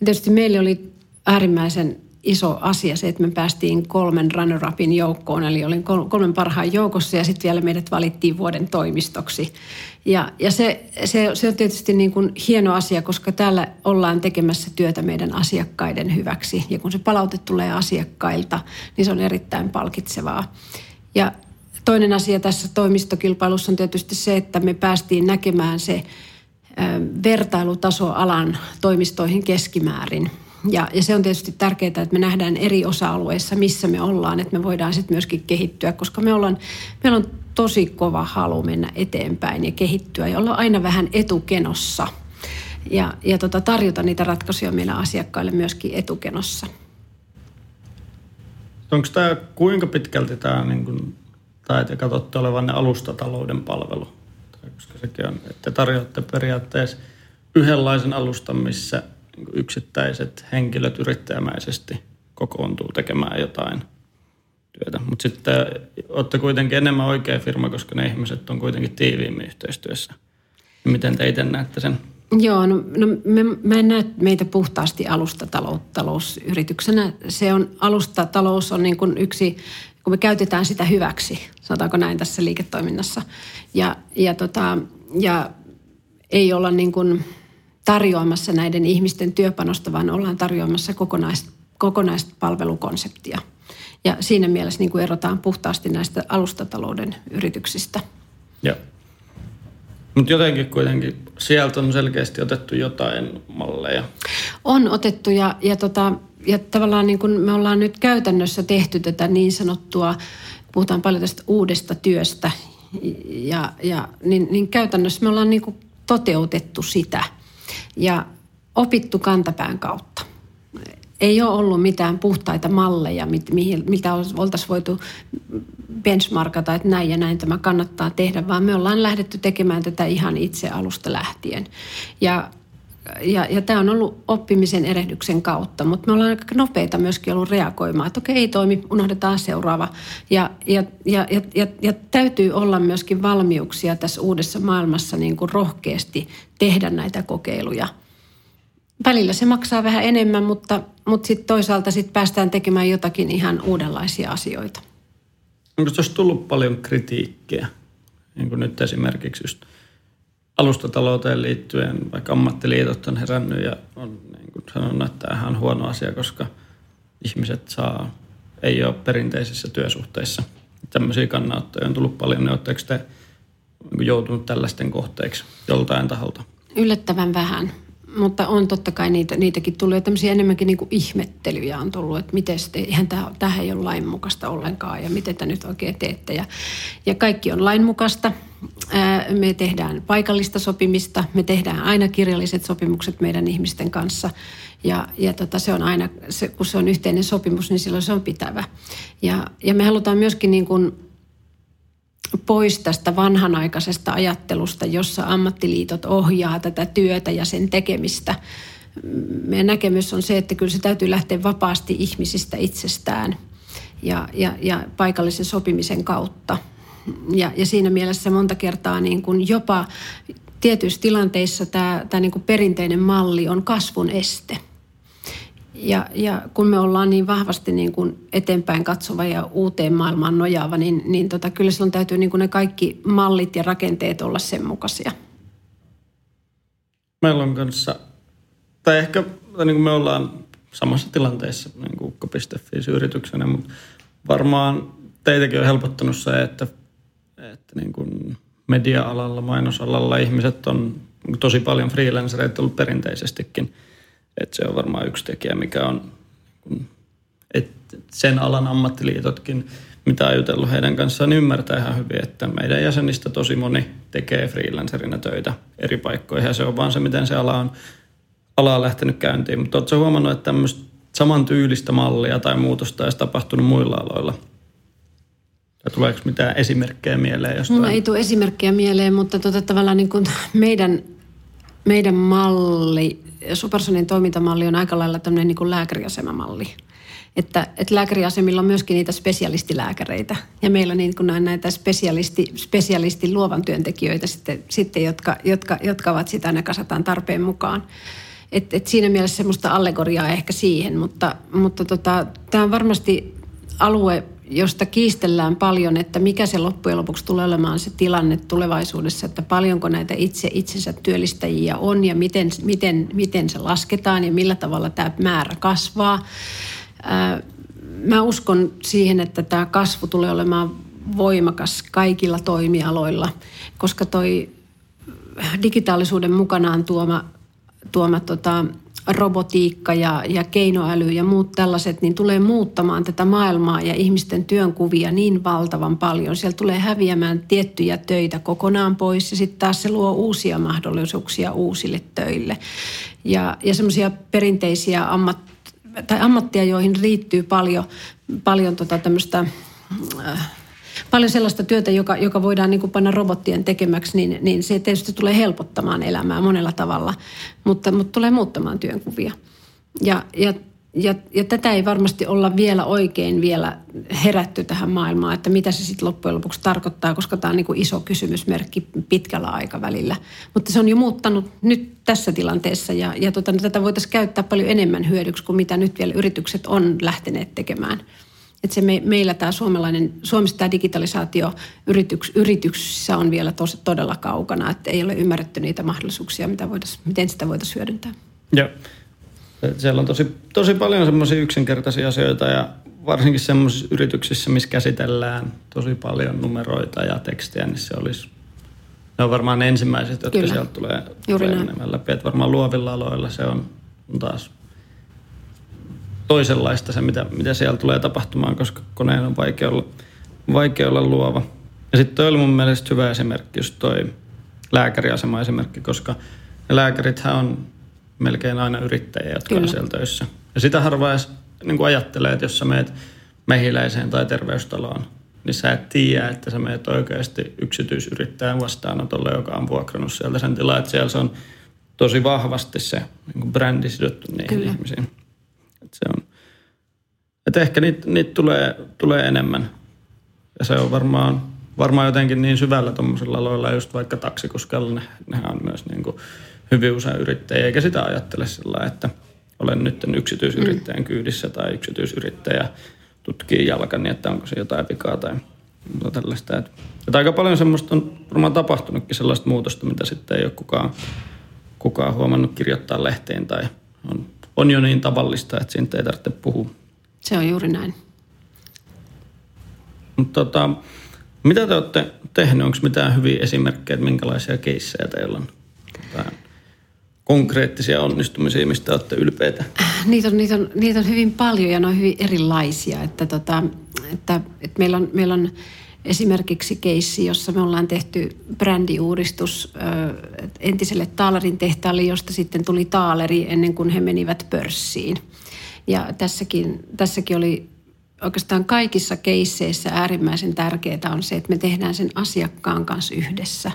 Ja tietysti meille oli äärimmäisen iso asia se, että me päästiin kolmen runner-upin joukkoon, eli olin kolmen parhaan joukossa ja sitten vielä meidät valittiin vuoden toimistoksi. Ja, ja se, se, se on tietysti niin kuin hieno asia, koska täällä ollaan tekemässä työtä meidän asiakkaiden hyväksi. Ja kun se palaute tulee asiakkailta, niin se on erittäin palkitsevaa. Ja toinen asia tässä toimistokilpailussa on tietysti se, että me päästiin näkemään se vertailutaso alan toimistoihin keskimäärin – ja, ja se on tietysti tärkeää, että me nähdään eri osa-alueissa, missä me ollaan, että me voidaan sitten myöskin kehittyä, koska me ollaan, meillä on tosi kova halu mennä eteenpäin ja kehittyä ja olla aina vähän etukenossa ja, ja tota, tarjota niitä ratkaisuja meidän asiakkaille myöskin etukenossa. Onko tämä kuinka pitkälti tämä, niin kuin, tai te katsotte olevan alustatalouden palvelu? Koska sekin on, että te tarjoatte periaatteessa yhdenlaisen alustan, missä niin yksittäiset henkilöt yrittäjämäisesti kokoontuu tekemään jotain työtä. Mutta sitten olette kuitenkin enemmän oikea firma, koska ne ihmiset on kuitenkin tiiviimmin yhteistyössä. Miten te itse näette sen? Joo, no, no me, mä en näe meitä puhtaasti alustatalousyrityksenä. Se on, alustatalous on niin kuin yksi, kun me käytetään sitä hyväksi, sanotaanko näin tässä liiketoiminnassa. Ja, ja, tota, ja ei olla niin kuin, tarjoamassa näiden ihmisten työpanosta, vaan ollaan tarjoamassa kokonais, kokonaista palvelukonseptia. Ja siinä mielessä niin kuin erotaan puhtaasti näistä alustatalouden yrityksistä. Joo. Mutta jotenkin kuitenkin sieltä on selkeästi otettu jotain malleja. On otettu ja, ja, tota, ja tavallaan niin kun me ollaan nyt käytännössä tehty tätä niin sanottua, puhutaan paljon tästä uudesta työstä, ja, ja, niin, niin käytännössä me ollaan niin toteutettu sitä – ja opittu kantapään kautta. Ei ole ollut mitään puhtaita malleja, mitä oltaisiin voitu benchmarkata, että näin ja näin tämä kannattaa tehdä, vaan me ollaan lähdetty tekemään tätä ihan itse alusta lähtien. Ja ja, ja tämä on ollut oppimisen erehdyksen kautta, mutta me ollaan aika nopeita myöskin ollut reagoimaan, että okei, ei toimi, unohdetaan seuraava. Ja, ja, ja, ja, ja, ja täytyy olla myöskin valmiuksia tässä uudessa maailmassa niin kuin rohkeasti tehdä näitä kokeiluja. Välillä se maksaa vähän enemmän, mutta, mutta sitten toisaalta sit päästään tekemään jotakin ihan uudenlaisia asioita. Onko tuossa tullut paljon kritiikkiä? Niin kuin nyt esimerkiksi just alustatalouteen liittyen, vaikka ammattiliitot on herännyt ja on niin kuin sanonut, että tämä on huono asia, koska ihmiset saa, ei ole perinteisissä työsuhteissa. Tämmöisiä kannanottoja on tullut paljon. Oletteko te niin joutunut tällaisten kohteeksi joltain taholta? Yllättävän vähän mutta on totta kai niitä, niitäkin tullut ja tämmöisiä enemmänkin niin ihmettelyjä on tullut, että miten sitten, eihän tämä ei ole lainmukaista ollenkaan ja miten te nyt oikein teette. Ja, ja kaikki on lainmukaista. Me tehdään paikallista sopimista, me tehdään aina kirjalliset sopimukset meidän ihmisten kanssa ja, ja tota, se on aina, se, kun se on yhteinen sopimus, niin silloin se on pitävä. Ja, ja me halutaan myöskin niin kuin pois tästä vanhanaikaisesta ajattelusta, jossa ammattiliitot ohjaa tätä työtä ja sen tekemistä. Meidän näkemys on se, että kyllä se täytyy lähteä vapaasti ihmisistä itsestään ja, ja, ja paikallisen sopimisen kautta. Ja, ja siinä mielessä monta kertaa niin kuin jopa tietyissä tilanteissa tämä, tämä niin kuin perinteinen malli on kasvun este – Ja, ja kun me ollaan niin vahvasti niin kuin eteenpäin katsova ja uuteen maailmaan nojaava, niin, niin tota, kyllä silloin täytyy niin kuin ne kaikki mallit ja rakenteet olla sen mukaisia. Meillä on kanssa, tai ehkä tai niin kuin me ollaan samassa tilanteessa niin kuin yrityksenä, mutta varmaan teitäkin on helpottanut se, että, että niin kuin media-alalla, mainosalalla ihmiset on tosi paljon freelancereita ollut perinteisestikin. Että se on varmaan yksi tekijä, mikä on, että sen alan ammattiliitotkin, mitä on jutellut heidän kanssaan, niin ymmärtää ihan hyvin, että meidän jäsenistä tosi moni tekee freelancerina töitä eri paikkoihin. Ja se on vaan se, miten se ala on, ala on lähtenyt käyntiin. Mutta oletko huomannut, että tämmöistä samantyylistä mallia tai muutosta olisi tapahtunut muilla aloilla – tai tuleeko mitään esimerkkejä mieleen jostain? Mulla ei tule esimerkkejä mieleen, mutta tota, tavallaan niin kuin meidän, meidän malli, Supersonin toimintamalli on aika lailla tämmöinen niin kuin lääkäriasemamalli. Että, että lääkäriasemilla on myöskin niitä spesialistilääkäreitä. Ja meillä niin kuin on näitä spesialisti, spesialisti luovan työntekijöitä sitten, sitten jotka, jotka, jotka ovat sitä aina kasataan tarpeen mukaan. Et, et siinä mielessä semmoista allegoriaa ehkä siihen, mutta, mutta tota, tämä on varmasti alue, josta kiistellään paljon, että mikä se loppujen lopuksi tulee olemaan se tilanne tulevaisuudessa, että paljonko näitä itse itsensä työllistäjiä on ja miten, miten, miten se lasketaan ja millä tavalla tämä määrä kasvaa. Mä uskon siihen, että tämä kasvu tulee olemaan voimakas kaikilla toimialoilla, koska toi digitaalisuuden mukanaan tuoma, tuoma tota, robotiikka ja, ja keinoäly ja muut tällaiset, niin tulee muuttamaan tätä maailmaa ja ihmisten työnkuvia niin valtavan paljon. Siellä tulee häviämään tiettyjä töitä kokonaan pois ja sitten taas se luo uusia mahdollisuuksia uusille töille. Ja, ja semmoisia perinteisiä ammat, tai ammattia, joihin riittyy paljon, paljon tota tämmöistä... Äh, paljon sellaista työtä, joka, joka voidaan niin panna robottien tekemäksi, niin, niin se tietysti tulee helpottamaan elämää monella tavalla, mutta, mutta tulee muuttamaan työnkuvia. Ja, ja, ja, ja tätä ei varmasti olla vielä oikein vielä herätty tähän maailmaan, että mitä se sitten loppujen lopuksi tarkoittaa, koska tämä on niin iso kysymysmerkki pitkällä aikavälillä. Mutta se on jo muuttanut nyt tässä tilanteessa ja, ja tota, tätä voitaisiin käyttää paljon enemmän hyödyksi kuin mitä nyt vielä yritykset on lähteneet tekemään – että se me, meillä tämä suomalainen, Suomessa tämä digitalisaatio yrityks, yrityksissä on vielä tos, todella kaukana, että ei ole ymmärretty niitä mahdollisuuksia, mitä voitais, miten sitä voitaisiin hyödyntää. Joo. Siellä on tosi, tosi paljon semmoisia yksinkertaisia asioita ja varsinkin semmoisissa yrityksissä, missä käsitellään tosi paljon numeroita ja tekstiä, niin se olisi ne on varmaan ne ensimmäiset, jotka Kyllä. sieltä tulee, tulee enemmän läpi. Että varmaan luovilla aloilla se on taas toisenlaista se, mitä, mitä siellä tulee tapahtumaan, koska koneen on vaikea olla, vaikea olla luova. Ja sitten toi oli mun mielestä hyvä esimerkki, just toi lääkäriasema esimerkki, koska ne lääkärithän on melkein aina yrittäjiä, jotka Kyllä. on siellä töissä. Ja sitä harva edes niin kuin ajattelee, että jos sä meet mehiläiseen tai terveystaloon, niin sä et tiedä, että sä meet oikeasti yksityisyrittäjän vastaanotolle, joka on vuokrannut sieltä sen tilaa, että siellä se on tosi vahvasti se niin kuin brändi sidottu niihin Kyllä. ihmisiin. Et se on, et ehkä niitä niit tulee, tulee enemmän. Ja se on varmaan, varmaan jotenkin niin syvällä tuommoisilla aloilla, just vaikka taksikuskalla, ne, nehän on myös niin kuin hyvin usein yrittäjiä, eikä sitä ajattele sillä että olen nyt yksityisyrittäjän mm. kyydissä tai yksityisyrittäjä tutkii jalkani, että onko se jotain vikaa tai tällaista. Että, että aika paljon semmoista on varmaan tapahtunutkin sellaista muutosta, mitä sitten ei ole kukaan, kukaan huomannut kirjoittaa lehteen tai on on jo niin tavallista, että siitä ei tarvitse puhua. Se on juuri näin. Mutta tota, mitä te olette tehneet? Onko mitään hyviä esimerkkejä, että minkälaisia keissejä teillä on? Tota, konkreettisia onnistumisia, mistä olette ylpeitä? Niitä on, niitä, on, niitä on hyvin paljon ja ne on hyvin erilaisia. Että, tota, että, että meillä, on, meillä on esimerkiksi keissi, jossa me ollaan tehty brändiuudistus entiselle Taalerin tehtaalle, josta sitten tuli Taaleri ennen kuin he menivät pörssiin. Ja tässäkin, tässäkin oli oikeastaan kaikissa keisseissä äärimmäisen tärkeää on se, että me tehdään sen asiakkaan kanssa yhdessä.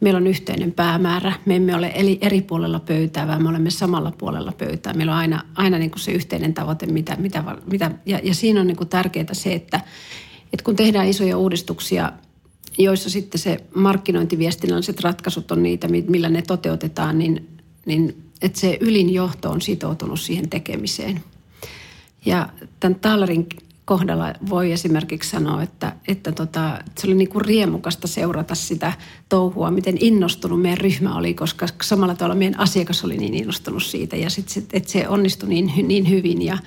Meillä on yhteinen päämäärä. Me emme ole eri puolella pöytää, vaan me olemme samalla puolella pöytää. Meillä on aina, aina niin kuin se yhteinen tavoite, mitä, mitä, mitä ja, ja siinä on niin kuin tärkeää se, että, että kun tehdään isoja uudistuksia, joissa sitten se markkinointiviestinnälliset ratkaisut on niitä, millä ne toteutetaan, niin, niin että se ylin johto on sitoutunut siihen tekemiseen. Ja tämän Taalerin kohdalla voi esimerkiksi sanoa, että, että tota, se oli niin kuin riemukasta seurata sitä touhua, miten innostunut meidän ryhmä oli, koska samalla tavalla meidän asiakas oli niin innostunut siitä ja sit, sit, että se onnistui niin, niin hyvin ja,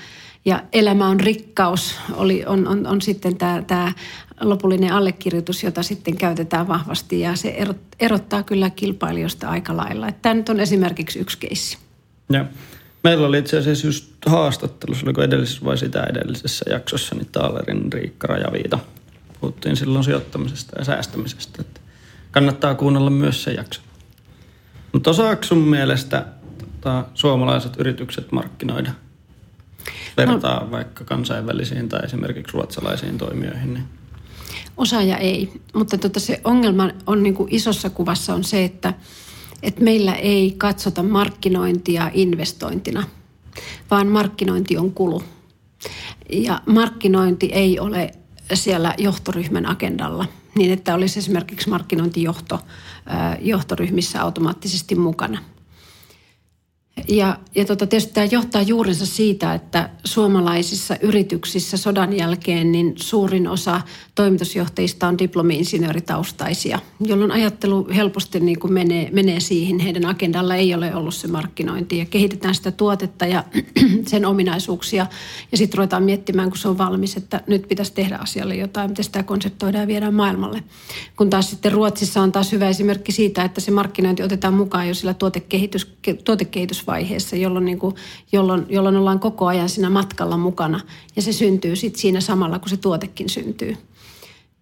ja elämä on rikkaus, oli, on, on, on sitten tämä, tämä lopullinen allekirjoitus, jota sitten käytetään vahvasti ja se erottaa kyllä kilpailijoista aika lailla. Tämä nyt on esimerkiksi yksi keissi. Ja. Meillä oli itse asiassa just haastattelussa, oliko edellisessä vai sitä edellisessä jaksossa, niin Taalerin Riikka Rajaviita. Puhuttiin silloin sijoittamisesta ja säästämisestä. Että kannattaa kuunnella myös se jakso. Mutta osaako sun mielestä tota, suomalaiset yritykset markkinoida? Vertaa no. vaikka kansainvälisiin tai esimerkiksi ruotsalaisiin toimijoihin. Niin. Osaaja ei, mutta tota se ongelma on niin kuin isossa kuvassa on se, että – että meillä ei katsota markkinointia investointina, vaan markkinointi on kulu. Ja markkinointi ei ole siellä johtoryhmän agendalla, niin että olisi esimerkiksi markkinointijohto johtoryhmissä automaattisesti mukana – ja, ja tota, tietysti tämä johtaa juurensa siitä, että suomalaisissa yrityksissä sodan jälkeen niin suurin osa toimitusjohtajista on diplomi-insinööritaustaisia, jolloin ajattelu helposti niin kuin menee, menee siihen. Heidän agendalla ei ole ollut se markkinointi ja kehitetään sitä tuotetta ja (clears throat) sen ominaisuuksia ja sitten ruvetaan miettimään, kun se on valmis, että nyt pitäisi tehdä asialle jotain, miten sitä konseptoidaan ja viedään maailmalle. Kun taas sitten Ruotsissa on taas hyvä esimerkki siitä, että se markkinointi otetaan mukaan jo sillä tuotekehitys, tuotekehitys vaiheessa, jolloin, niin kuin, jolloin, jolloin ollaan koko ajan siinä matkalla mukana ja se syntyy sitten siinä samalla, kun se tuotekin syntyy.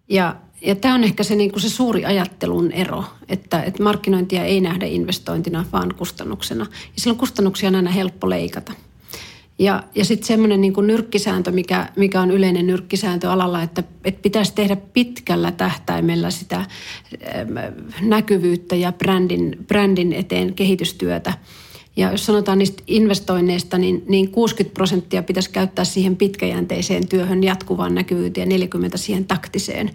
Ja, ja tämä on ehkä se, niin kuin se suuri ajattelun ero, että, että markkinointia ei nähdä investointina, vaan kustannuksena. Ja silloin kustannuksia on aina helppo leikata. Ja, ja sitten semmoinen niin nyrkkisääntö, mikä, mikä on yleinen nyrkkisääntö alalla, että, että pitäisi tehdä pitkällä tähtäimellä sitä näkyvyyttä ja brändin, brändin eteen kehitystyötä – ja jos sanotaan niistä investoinneista, niin, niin 60 prosenttia pitäisi käyttää siihen pitkäjänteiseen työhön, jatkuvaan näkyvyyteen ja 40 siihen taktiseen.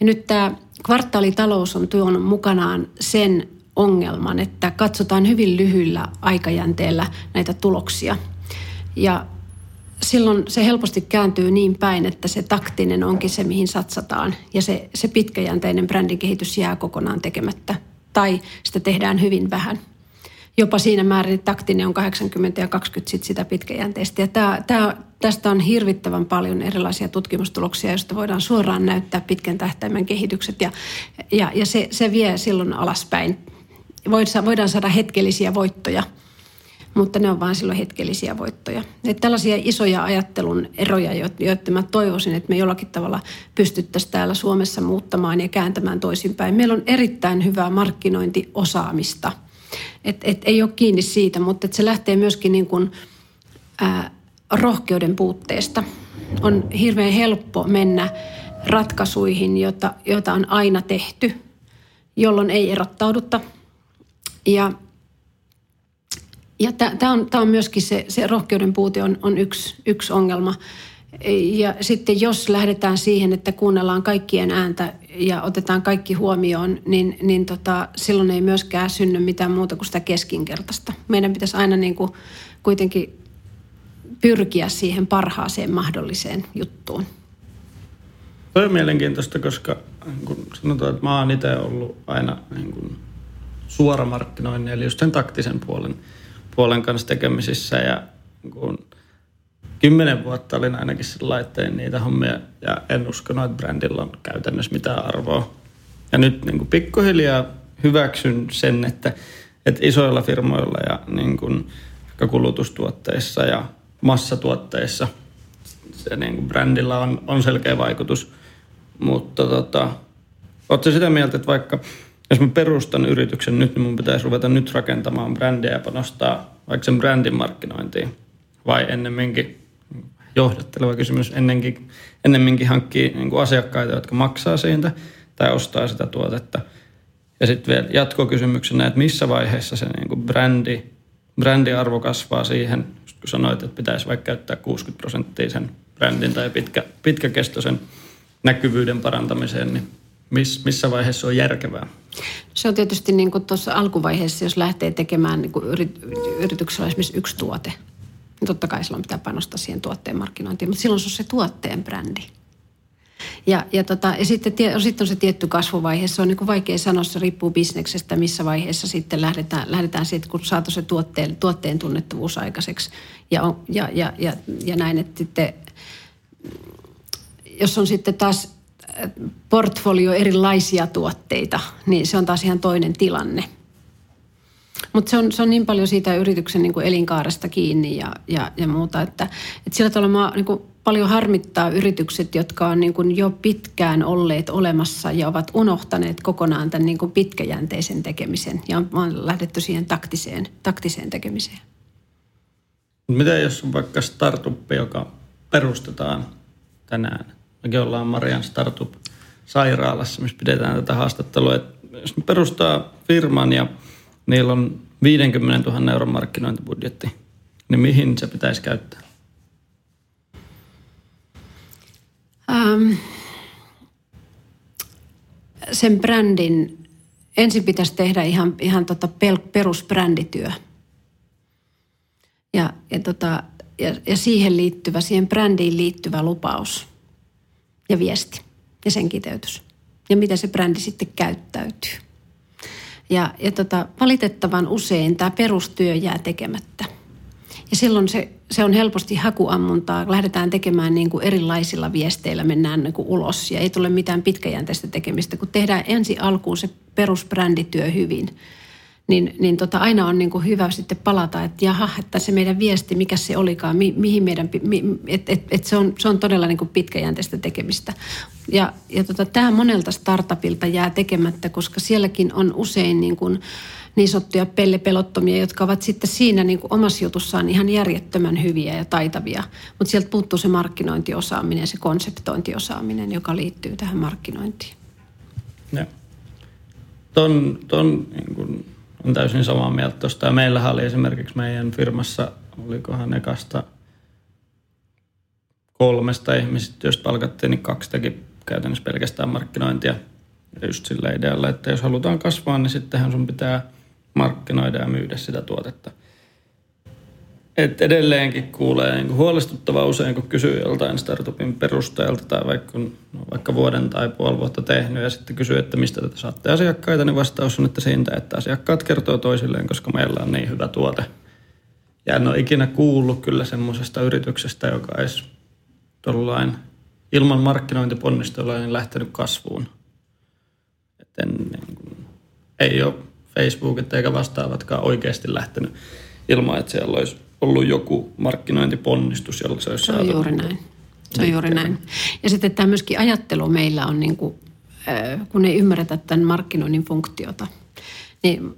Ja nyt tämä kvartaalitalous on tuonut mukanaan sen ongelman, että katsotaan hyvin lyhyillä aikajänteellä näitä tuloksia. Ja silloin se helposti kääntyy niin päin, että se taktinen onkin se, mihin satsataan. Ja se, se pitkäjänteinen brändin kehitys jää kokonaan tekemättä. Tai sitä tehdään hyvin vähän jopa siinä määrin, että taktinen on 80 ja 20 sit sitä pitkäjänteistä. Ja tämä, tämä, tästä on hirvittävän paljon erilaisia tutkimustuloksia, joista voidaan suoraan näyttää pitkän tähtäimen kehitykset ja, ja, ja se, se vie silloin alaspäin. Voidaan saada hetkellisiä voittoja, mutta ne on vain silloin hetkellisiä voittoja. Että tällaisia isoja ajattelun eroja, joita mä toivoisin, että me jollakin tavalla pystyttäisiin täällä Suomessa muuttamaan ja kääntämään toisinpäin. Meillä on erittäin hyvää markkinointiosaamista – et, et ei ole kiinni siitä, mutta se lähtee myöskin niin kuin, ää, rohkeuden puutteesta. On hirveän helppo mennä ratkaisuihin, jota, jota on aina tehty, jolloin ei erottaudutta. Ja, ja tämä on, on myöskin se, se rohkeuden puute on, on yksi, yksi ongelma – ja sitten jos lähdetään siihen, että kuunnellaan kaikkien ääntä ja otetaan kaikki huomioon, niin, niin tota, silloin ei myöskään synny mitään muuta kuin sitä keskinkertaista. Meidän pitäisi aina niin kuin kuitenkin pyrkiä siihen parhaaseen mahdolliseen juttuun. Toi on mielenkiintoista, koska kun sanotaan, että mä oon itse ollut aina niin kun suoramarkkinoinnin, eli just sen taktisen puolen, puolen kanssa tekemisissä ja niin kun kymmenen vuotta olin ainakin sillä tein niitä hommia ja en uskonut, että brändillä on käytännössä mitään arvoa. Ja nyt niin kuin pikkuhiljaa hyväksyn sen, että, että isoilla firmoilla ja niin kuin kulutustuotteissa ja massatuotteissa se niin kuin brändillä on, on selkeä vaikutus. Mutta tota, oletko sitä mieltä, että vaikka jos mä perustan yrityksen nyt, niin mun pitäisi ruveta nyt rakentamaan brändiä ja panostaa vaikka sen brändin markkinointiin? Vai ennemminkin johdatteleva kysymys ennenkin, ennemminkin hankkii niin kuin asiakkaita, jotka maksaa siitä tai ostaa sitä tuotetta. Ja sitten vielä jatkokysymyksenä, että missä vaiheessa se niin kuin brändi, brändiarvo kasvaa siihen, kun sanoit, että pitäisi vaikka käyttää 60 prosenttia sen brändin tai pitkä, pitkäkestoisen näkyvyyden parantamiseen, niin Miss, missä vaiheessa on järkevää? Se on tietysti niin kuin tuossa alkuvaiheessa, jos lähtee tekemään niin kuin yrityksellä esimerkiksi yksi tuote, totta kai silloin pitää panostaa siihen tuotteen markkinointiin, mutta silloin se on se tuotteen brändi. Ja, ja, tota, ja sitten, sitten on se tietty kasvuvaihe. Se on niin kuin vaikea sanoa, se riippuu bisneksestä, missä vaiheessa sitten lähdetään, lähdetään siitä, kun saatu se tuotteen, tuotteen tunnettavuus aikaiseksi. Ja, on, ja, ja, ja, ja näin, että sitten, jos on sitten taas portfolio erilaisia tuotteita, niin se on taas ihan toinen tilanne. Mutta se on, se on niin paljon siitä yrityksen niin kuin elinkaaresta kiinni ja, ja, ja muuta, että, että sillä tavalla mä, niin kuin paljon harmittaa yritykset, jotka on niin kuin jo pitkään olleet olemassa ja ovat unohtaneet kokonaan tämän niin kuin pitkäjänteisen tekemisen ja on, lähdetty siihen taktiseen, taktiseen tekemiseen. Mitä jos on vaikka startup, joka perustetaan tänään? Mekin ollaan Marian Startup-sairaalassa, missä pidetään tätä haastattelua. Että jos perustaa firman ja niillä on 50 000 euron markkinointibudjetti, niin mihin se pitäisi käyttää? Ähm, sen brändin, ensin pitäisi tehdä ihan, ihan tota perusbrändityö. Ja, ja, tota, ja, ja siihen liittyvä, siihen brändiin liittyvä lupaus ja viesti ja sen kiteytys. Ja miten se brändi sitten käyttäytyy. Ja, ja tota, valitettavan usein tämä perustyö jää tekemättä. Ja silloin se, se on helposti hakuammuntaa. Lähdetään tekemään niin kuin erilaisilla viesteillä, mennään niin kuin ulos ja ei tule mitään pitkäjänteistä tekemistä. Kun tehdään ensi alkuun se perusbrändityö hyvin, niin, niin tota, aina on niin kuin hyvä sitten palata, että jaha, että se meidän viesti, mikä se olikaan, mi, mihin meidän, mi, et, et, et se, on, se on todella niin kuin pitkäjänteistä tekemistä. Ja, ja tota, tämä monelta startupilta jää tekemättä, koska sielläkin on usein niin kuin, niin sanottuja pellepelottomia, jotka ovat sitten siinä niin kuin omassa jutussaan ihan järjettömän hyviä ja taitavia. Mutta sieltä puuttuu se markkinointiosaaminen se konseptointiosaaminen, joka liittyy tähän markkinointiin. Ja. Ton, ton niin kun on täysin samaa mieltä tuosta. Ja meillähän oli esimerkiksi meidän firmassa, olikohan ekasta kolmesta ihmisistä, jos palkattiin, niin kaksi teki käytännössä pelkästään markkinointia. Ja just sillä idealla, että jos halutaan kasvaa, niin sittenhän sun pitää – markkinoida ja myydä sitä tuotetta. Et edelleenkin kuulee niin huolestuttavaa usein, kun kysyy joltain startupin perustajalta tai vaikka, no, vaikka vuoden tai puoli vuotta tehnyt ja sitten kysyy, että mistä te saatte asiakkaita, niin vastaus on, että siitä, että asiakkaat kertoo toisilleen, koska meillä on niin hyvä tuote. Ja en ole ikinä kuullut kyllä semmoisesta yrityksestä, joka olisi tuollain ilman markkinointiponnisteluja niin lähtenyt kasvuun. Et en, niin, ei ole Facebookit eikä vastaavatkaan oikeasti lähtenyt ilman, että siellä olisi ollut joku markkinointiponnistus, jolla se olisi Se on juuri näin. Se on juuri näin. Ja sitten tämä myöskin ajattelu meillä on, niin kuin, kun ei ymmärretä tämän markkinoinnin funktiota, niin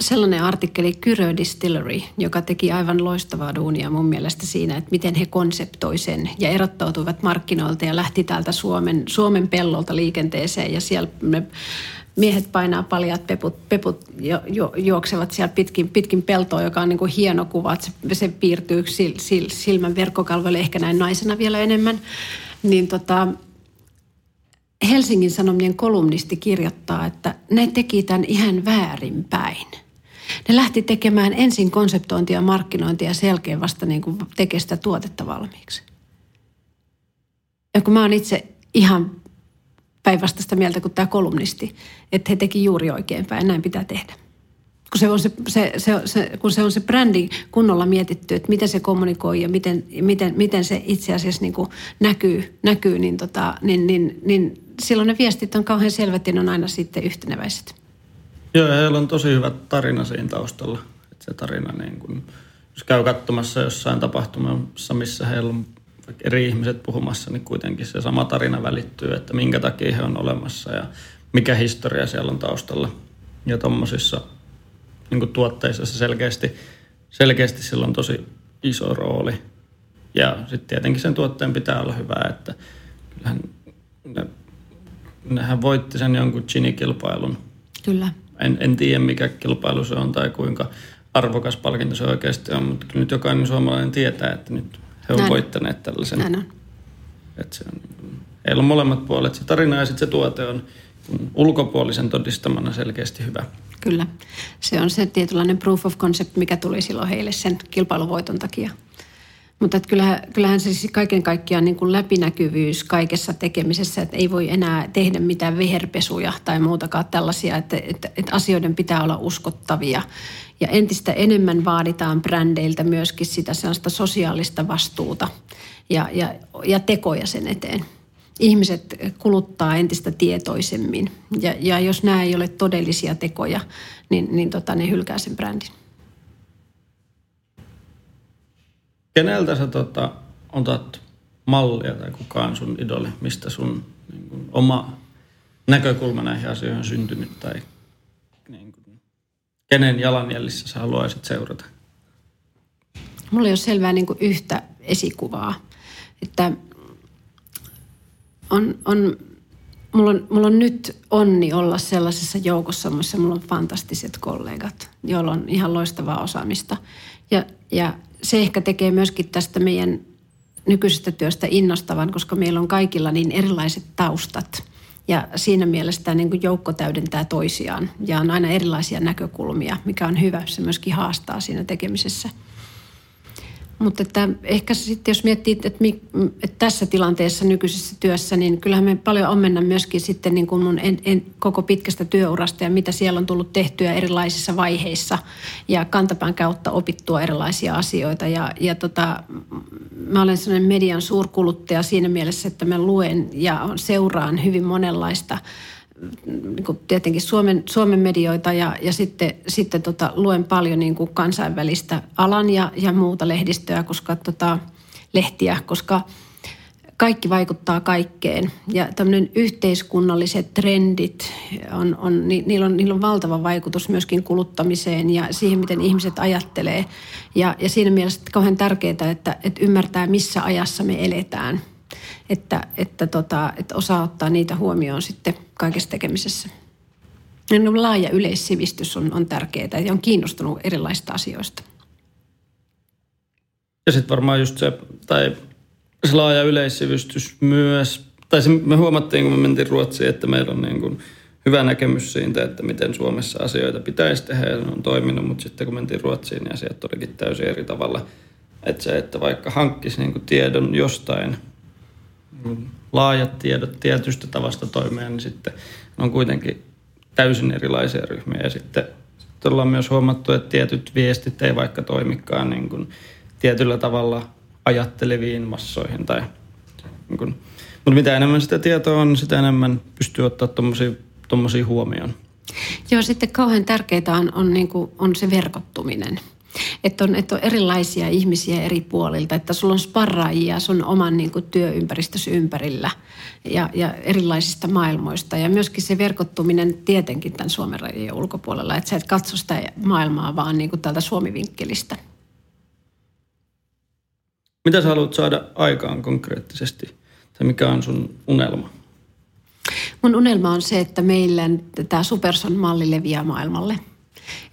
sellainen artikkeli Kyrö Distillery, joka teki aivan loistavaa duunia mun mielestä siinä, että miten he konseptoi sen ja erottautuivat markkinoilta ja lähti täältä Suomen, Suomen pellolta liikenteeseen ja siellä me miehet painaa paljat peput, peput jo, jo, juoksevat siellä pitkin, pitkin peltoa, joka on niin kuin hieno kuva, että se, se piirtyy sil, sil, silmän verkkokalvoille, ehkä näin naisena vielä enemmän. Niin tota, Helsingin Sanomien kolumnisti kirjoittaa, että ne teki tämän ihan väärinpäin. Ne lähti tekemään ensin konseptointia, markkinointia ja selkeä vasta niin kuin tekee sitä tuotetta valmiiksi. Ja kun mä oon itse ihan päinvastaista mieltä kuin tämä kolumnisti, että he teki juuri oikein päin, näin pitää tehdä. Kun se on se, se, se, se, kun se on se brändi kunnolla mietitty, että miten se kommunikoi ja miten, miten, miten se itse asiassa niin kuin näkyy, näkyy niin, tota, niin, niin, niin silloin ne viestit on kauhean selvät ja ne on aina sitten yhteneväiset. Joo, ja heillä on tosi hyvä tarina siinä taustalla. Että se tarina, niin kun, jos käy katsomassa jossain tapahtumassa, missä heillä on eri ihmiset puhumassa, niin kuitenkin se sama tarina välittyy, että minkä takia he on olemassa ja mikä historia siellä on taustalla. Ja tuommoisissa niin tuotteissa se selkeästi, selkeästi sillä on tosi iso rooli. Ja sitten tietenkin sen tuotteen pitää olla hyvä, että kyllähän ne, nehän voitti sen jonkun Gini-kilpailun. Kyllä. En, en tiedä mikä kilpailu se on tai kuinka arvokas palkinto se oikeasti on, mutta nyt jokainen suomalainen tietää, että nyt he on Näin. voittaneet tällaisen. Näin on. Että se on, heillä on molemmat puolet, se tarina ja sitten se tuote on ulkopuolisen todistamana selkeästi hyvä. Kyllä. Se on se tietynlainen proof of concept, mikä tuli silloin heille sen kilpailuvoiton takia. Mutta kyllähän, kyllähän se siis kaiken kaikkiaan niin kuin läpinäkyvyys kaikessa tekemisessä, että ei voi enää tehdä mitään viherpesuja tai muutakaan tällaisia, että, että, että asioiden pitää olla uskottavia. Ja entistä enemmän vaaditaan brändeiltä myöskin sitä sellaista sosiaalista vastuuta ja, ja, ja tekoja sen eteen. Ihmiset kuluttaa entistä tietoisemmin ja, ja jos nämä ei ole todellisia tekoja, niin, niin tota, ne hylkää sen brändin. Keneltä sä tota, otat mallia tai kukaan sun idoli, mistä sun niin kuin, oma näkökulma näihin asioihin on syntynyt tai kenen jalanjäljissä sä haluaisit seurata? Mulla ei ole selvää niin yhtä esikuvaa. Että on, on, mulla, on, mulla on nyt onni olla sellaisessa joukossa, missä mulla on fantastiset kollegat, joilla on ihan loistavaa osaamista. Ja, ja se ehkä tekee myöskin tästä meidän nykyisestä työstä innostavan, koska meillä on kaikilla niin erilaiset taustat. Ja siinä mielessä tämä niin joukko täydentää toisiaan ja on aina erilaisia näkökulmia, mikä on hyvä. Se myöskin haastaa siinä tekemisessä – mutta että ehkä sitten jos miettii, että, että tässä tilanteessa nykyisessä työssä, niin kyllähän me paljon ommenna myöskin sitten niin kuin mun en, en, koko pitkästä työurasta ja mitä siellä on tullut tehtyä erilaisissa vaiheissa ja kantapään kautta opittua erilaisia asioita. Ja, ja tota, mä olen sellainen median suurkuluttaja siinä mielessä, että mä luen ja seuraan hyvin monenlaista niin kuin tietenkin Suomen, Suomen medioita ja, ja sitten, sitten tota, luen paljon niin kuin kansainvälistä alan ja, ja muuta lehdistöä, koska tota, lehtiä, koska kaikki vaikuttaa kaikkeen. Ja tämmöinen yhteiskunnalliset trendit, on, on, ni, niillä, on, niillä on valtava vaikutus myöskin kuluttamiseen ja siihen, miten ihmiset ajattelee. Ja, ja siinä mielessä kauhean tärkeää, että, että ymmärtää, missä ajassa me eletään – että, että, tota, että osaa ottaa niitä huomioon sitten kaikessa tekemisessä. Ja laaja yleissivistys on, on tärkeää ja on kiinnostunut erilaisista asioista. Ja sitten varmaan just se, tai se laaja yleissivistys myös, tai se me huomattiin, kun me mentiin Ruotsiin, että meillä on niin kuin hyvä näkemys siitä, että miten Suomessa asioita pitäisi tehdä ja se on toiminut, mutta sitten kun mentiin Ruotsiin, niin asiat olikin täysin eri tavalla. Että se, että vaikka hankkisi niin kuin tiedon jostain – laajat tiedot tietystä tavasta toimia, niin sitten on kuitenkin täysin erilaisia ryhmiä. Ja sitten, sitten ollaan myös huomattu, että tietyt viestit ei vaikka toimikaan niin kuin tietyllä tavalla ajatteleviin massoihin. Tai, niin kuin, mutta mitä enemmän sitä tietoa on, sitä enemmän pystyy ottaa tuommoisia huomioon. Joo, sitten kauhean tärkeää on, on, niin kuin, on se verkottuminen – että on, että on erilaisia ihmisiä eri puolilta, että sulla on sparraajia sun oman niin kuin, työympäristössä ympärillä ja, ja erilaisista maailmoista. Ja myöskin se verkottuminen tietenkin tämän Suomen rajojen ulkopuolella, että sä et katso sitä maailmaa vaan niin kuin täältä Suomi-vinkkelistä. Mitä sä haluat saada aikaan konkreettisesti? Tai mikä on sun unelma? Mun unelma on se, että meillä tämä Superson-malli leviää maailmalle –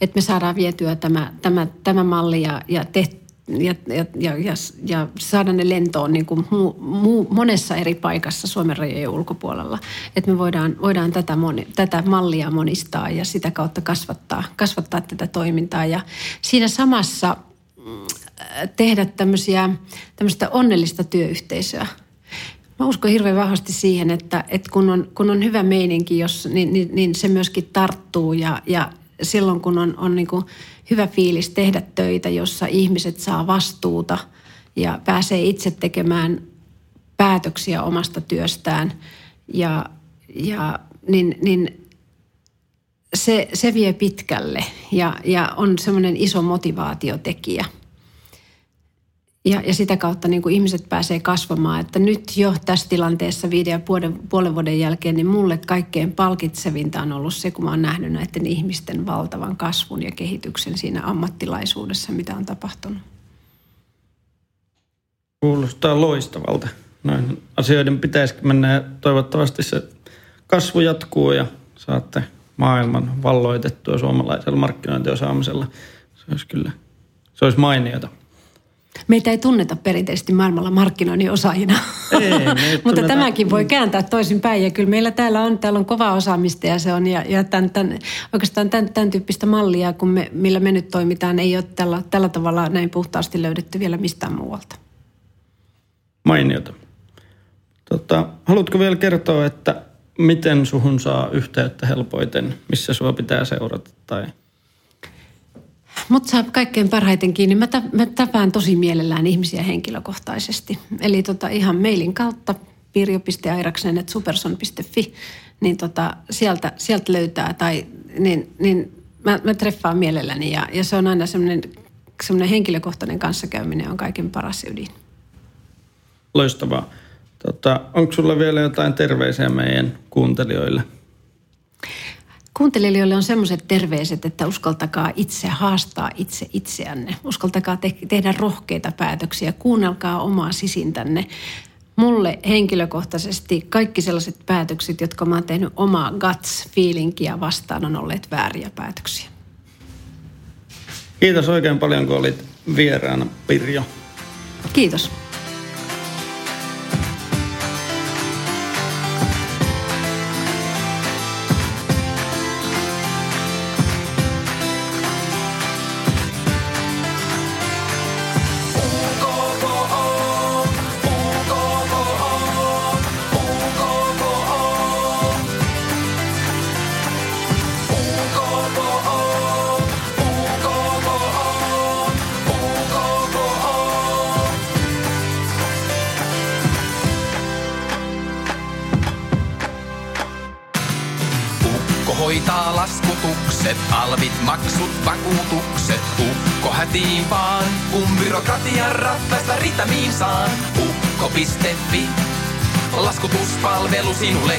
että me saadaan vietyä tämä, tämä, tämä malli ja, ja tehty ja, ja, ja, ja, ja saada ne lentoon niin kuin muu, muu, monessa eri paikassa Suomen rajojen ulkopuolella. Että me voidaan, voidaan tätä, moni, tätä mallia monistaa ja sitä kautta kasvattaa, kasvattaa tätä toimintaa. Ja siinä samassa mm, tehdä tämmöisiä, tämmöistä onnellista työyhteisöä. Mä uskon hirveän vahvasti siihen, että, että kun, on, kun on hyvä meininki, jos, niin, niin, niin se myöskin tarttuu ja, ja, silloin, kun on, on niin kuin hyvä fiilis tehdä töitä, jossa ihmiset saa vastuuta ja pääsee itse tekemään päätöksiä omasta työstään, ja, ja, niin, niin se, se vie pitkälle ja, ja on semmoinen iso motivaatiotekijä – ja, ja sitä kautta niin kuin ihmiset pääsee kasvamaan. Että nyt jo tässä tilanteessa viiden ja puolen, puolen vuoden jälkeen, niin mulle kaikkein palkitsevinta on ollut se, kun mä oon nähnyt näiden ihmisten valtavan kasvun ja kehityksen siinä ammattilaisuudessa, mitä on tapahtunut. Kuulostaa loistavalta. Noin asioiden pitäisi mennä toivottavasti se kasvu jatkuu ja saatte maailman valloitettua suomalaisella markkinointiosaamisella. Se olisi kyllä, se olisi mainiota. Meitä ei tunneta perinteisesti maailmalla markkinoinnin osaajina. Ei, (laughs) Mutta tämäkin voi kääntää toisin päin. Ja kyllä meillä täällä on, täällä on kova osaamista ja se on, ja, ja tämän, tämän, oikeastaan tämän, tämän tyyppistä mallia, kun me, millä me nyt toimitaan, ei ole tällä, tällä tavalla näin puhtaasti löydetty vielä mistään muualta. Mainiota. Tota, haluatko vielä kertoa, että miten suhun saa yhteyttä helpoiten, missä sua pitää seurata tai Mut saa kaikkein parhaiten kiinni. Mä, mä tapaan tosi mielellään ihmisiä henkilökohtaisesti. Eli tota ihan mailin kautta pirjo.airaksen.superson.fi, niin tota, sieltä, sieltä löytää tai niin, niin mä, mä treffaan mielelläni ja, ja se on aina semmoinen, semmoinen henkilökohtainen kanssakäyminen on kaiken paras ydin. Loistavaa. Tota, onko sulla vielä jotain terveisiä meidän kuuntelijoille? Kuuntelijoille on semmoiset terveiset, että uskaltakaa itse haastaa itse itseänne. Uskaltakaa te- tehdä rohkeita päätöksiä. Kuunnelkaa omaa sisintänne. Mulle henkilökohtaisesti kaikki sellaiset päätökset, jotka mä oon tehnyt omaa guts-feelingiä vastaan, on olleet vääriä päätöksiä. Kiitos oikein paljon, kun olit vieraana, Pirjo. Kiitos. Saan. Ukko.fi, laskutuspalvelu sinullekin.